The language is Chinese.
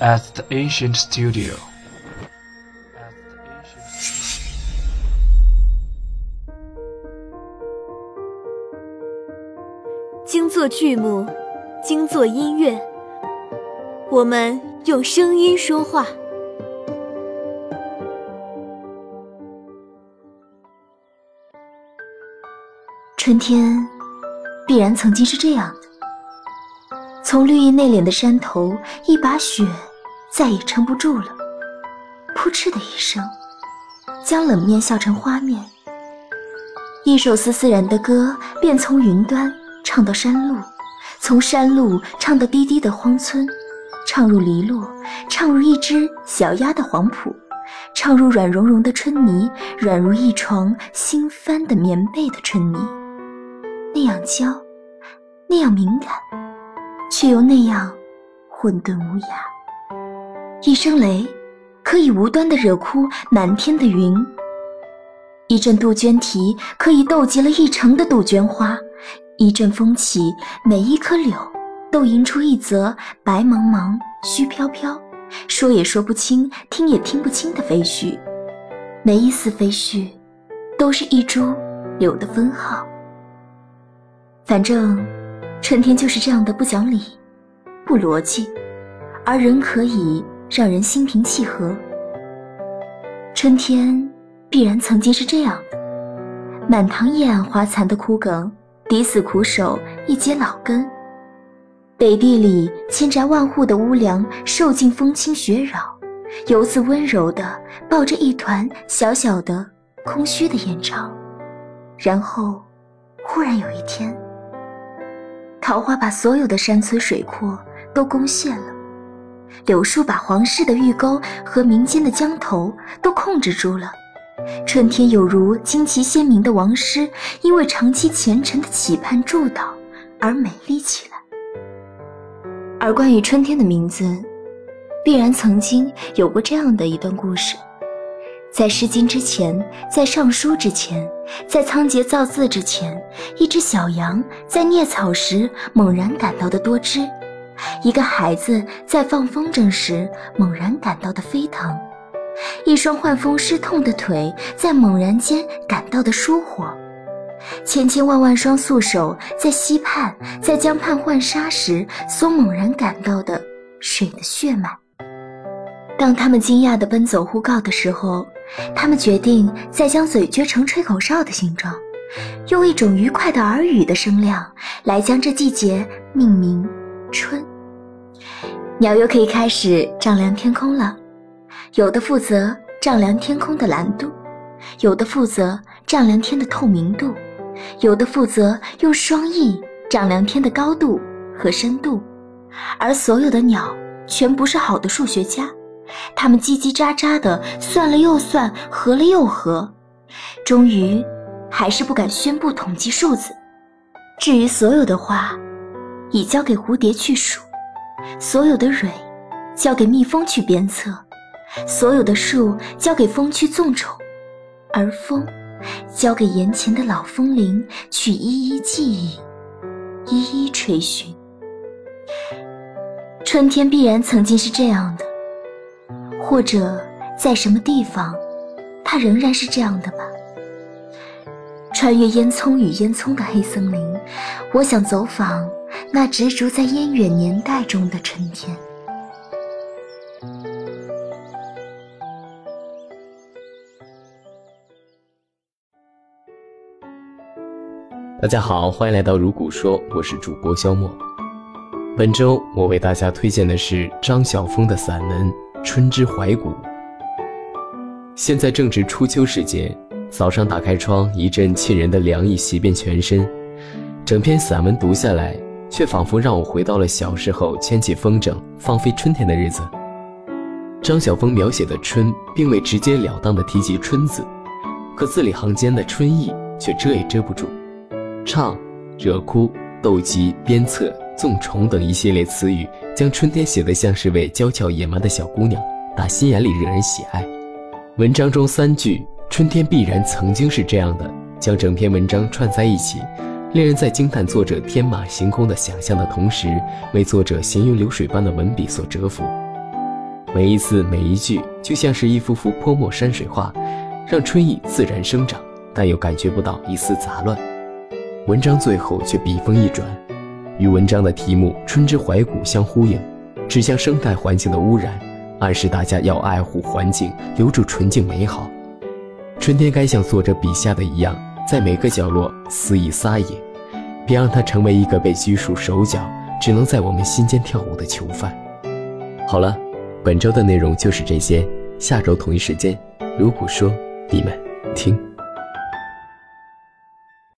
at the ancient studio. 精作剧目，精作音乐，我们用声音说话。春天，必然曾经是这样的。从绿意内敛的山头，一把雪再也撑不住了，扑哧的一声，将冷面笑成花面。一首丝丝然的歌，便从云端唱到山路，从山路唱到低低的荒村，唱入篱落，唱入一只小鸭的黄浦，唱入软融融的春泥，软如一床新翻的棉被的春泥，那样娇，那样敏感。却又那样混沌无涯。一声雷，可以无端的惹哭满天的云；一阵杜鹃啼，可以逗急了一城的杜鹃花；一阵风起，每一棵柳都吟出一则白茫茫、虚飘飘，说也说不清、听也听不清的飞絮。每一丝飞絮，都是一株柳的分号。反正。春天就是这样的不讲理，不逻辑，而仍可以让人心平气和。春天必然曾经是这样的：满堂叶暗花残的枯梗，抵死苦守一截老根；北地里千宅万户的屋梁，受尽风侵雪扰，游子温柔地抱着一团小小的空虚的燕巢。然后，忽然有一天。桃花把所有的山村水阔都攻陷了，柳树把皇室的御沟和民间的江头都控制住了。春天有如旌旗鲜明的王师，因为长期虔诚的期盼祝祷而美丽起来。而关于春天的名字，必然曾经有过这样的一段故事。在《诗经》之前，在《尚书》之前，在仓颉造字之前，一只小羊在啮草时猛然感到的多汁，一个孩子在放风筝时猛然感到的飞腾，一双患风湿痛的腿在猛然间感到的舒活，千千万万双素手在溪畔、在江畔浣纱时所猛然感到的水的血脉。当他们惊讶地奔走呼告的时候，他们决定再将嘴撅成吹口哨的形状，用一种愉快的耳语的声量来将这季节命名“春”。鸟又可以开始丈量天空了，有的负责丈量天空的蓝度，有的负责丈量天的透明度，有的负责用双翼丈量天的高度和深度，而所有的鸟全不是好的数学家。他们叽叽喳喳的算了又算，合了又合，终于还是不敢宣布统计数字。至于所有的花，已交给蝴蝶去数；所有的蕊，交给蜜蜂去鞭策；所有的树，交给风去纵宠；而风，交给眼前的老风铃去一一记忆，一一吹嘘。春天必然曾经是这样的。或者在什么地方，它仍然是这样的吧。穿越烟囱与烟囱的黑森林，我想走访那执着在烟远年代中的春天。大家好，欢迎来到如古说，我是主播肖墨。本周我为大家推荐的是张晓峰的散文。春之怀古。现在正值初秋时节，早上打开窗，一阵沁人的凉意袭遍全身。整篇散文读下来，却仿佛让我回到了小时候牵起风筝放飞春天的日子。张晓峰描写的春，并未直截了当地提及“春”字，可字里行间的春意却遮也遮不住。唱、惹哭、斗鸡、鞭策。纵虫等一系列词语，将春天写得像是位娇俏野蛮的小姑娘，打心眼里惹人喜爱。文章中三句“春天必然曾经是这样的”，将整篇文章串在一起，令人在惊叹作者天马行空的想象的同时，为作者行云流水般的文笔所折服。每一字每一句，就像是一幅幅泼墨山水画，让春意自然生长，但又感觉不到一丝杂乱。文章最后却笔锋一转，与文章的题目“春之怀古”相呼应，指向生态环境的污染，暗示大家要爱护环境，留住纯净美好。春天该像作者笔下的一样，在每个角落肆意撒野，别让它成为一个被拘束手脚，只能在我们心间跳舞的囚犯。好了，本周的内容就是这些，下周同一时间，如果说你们听。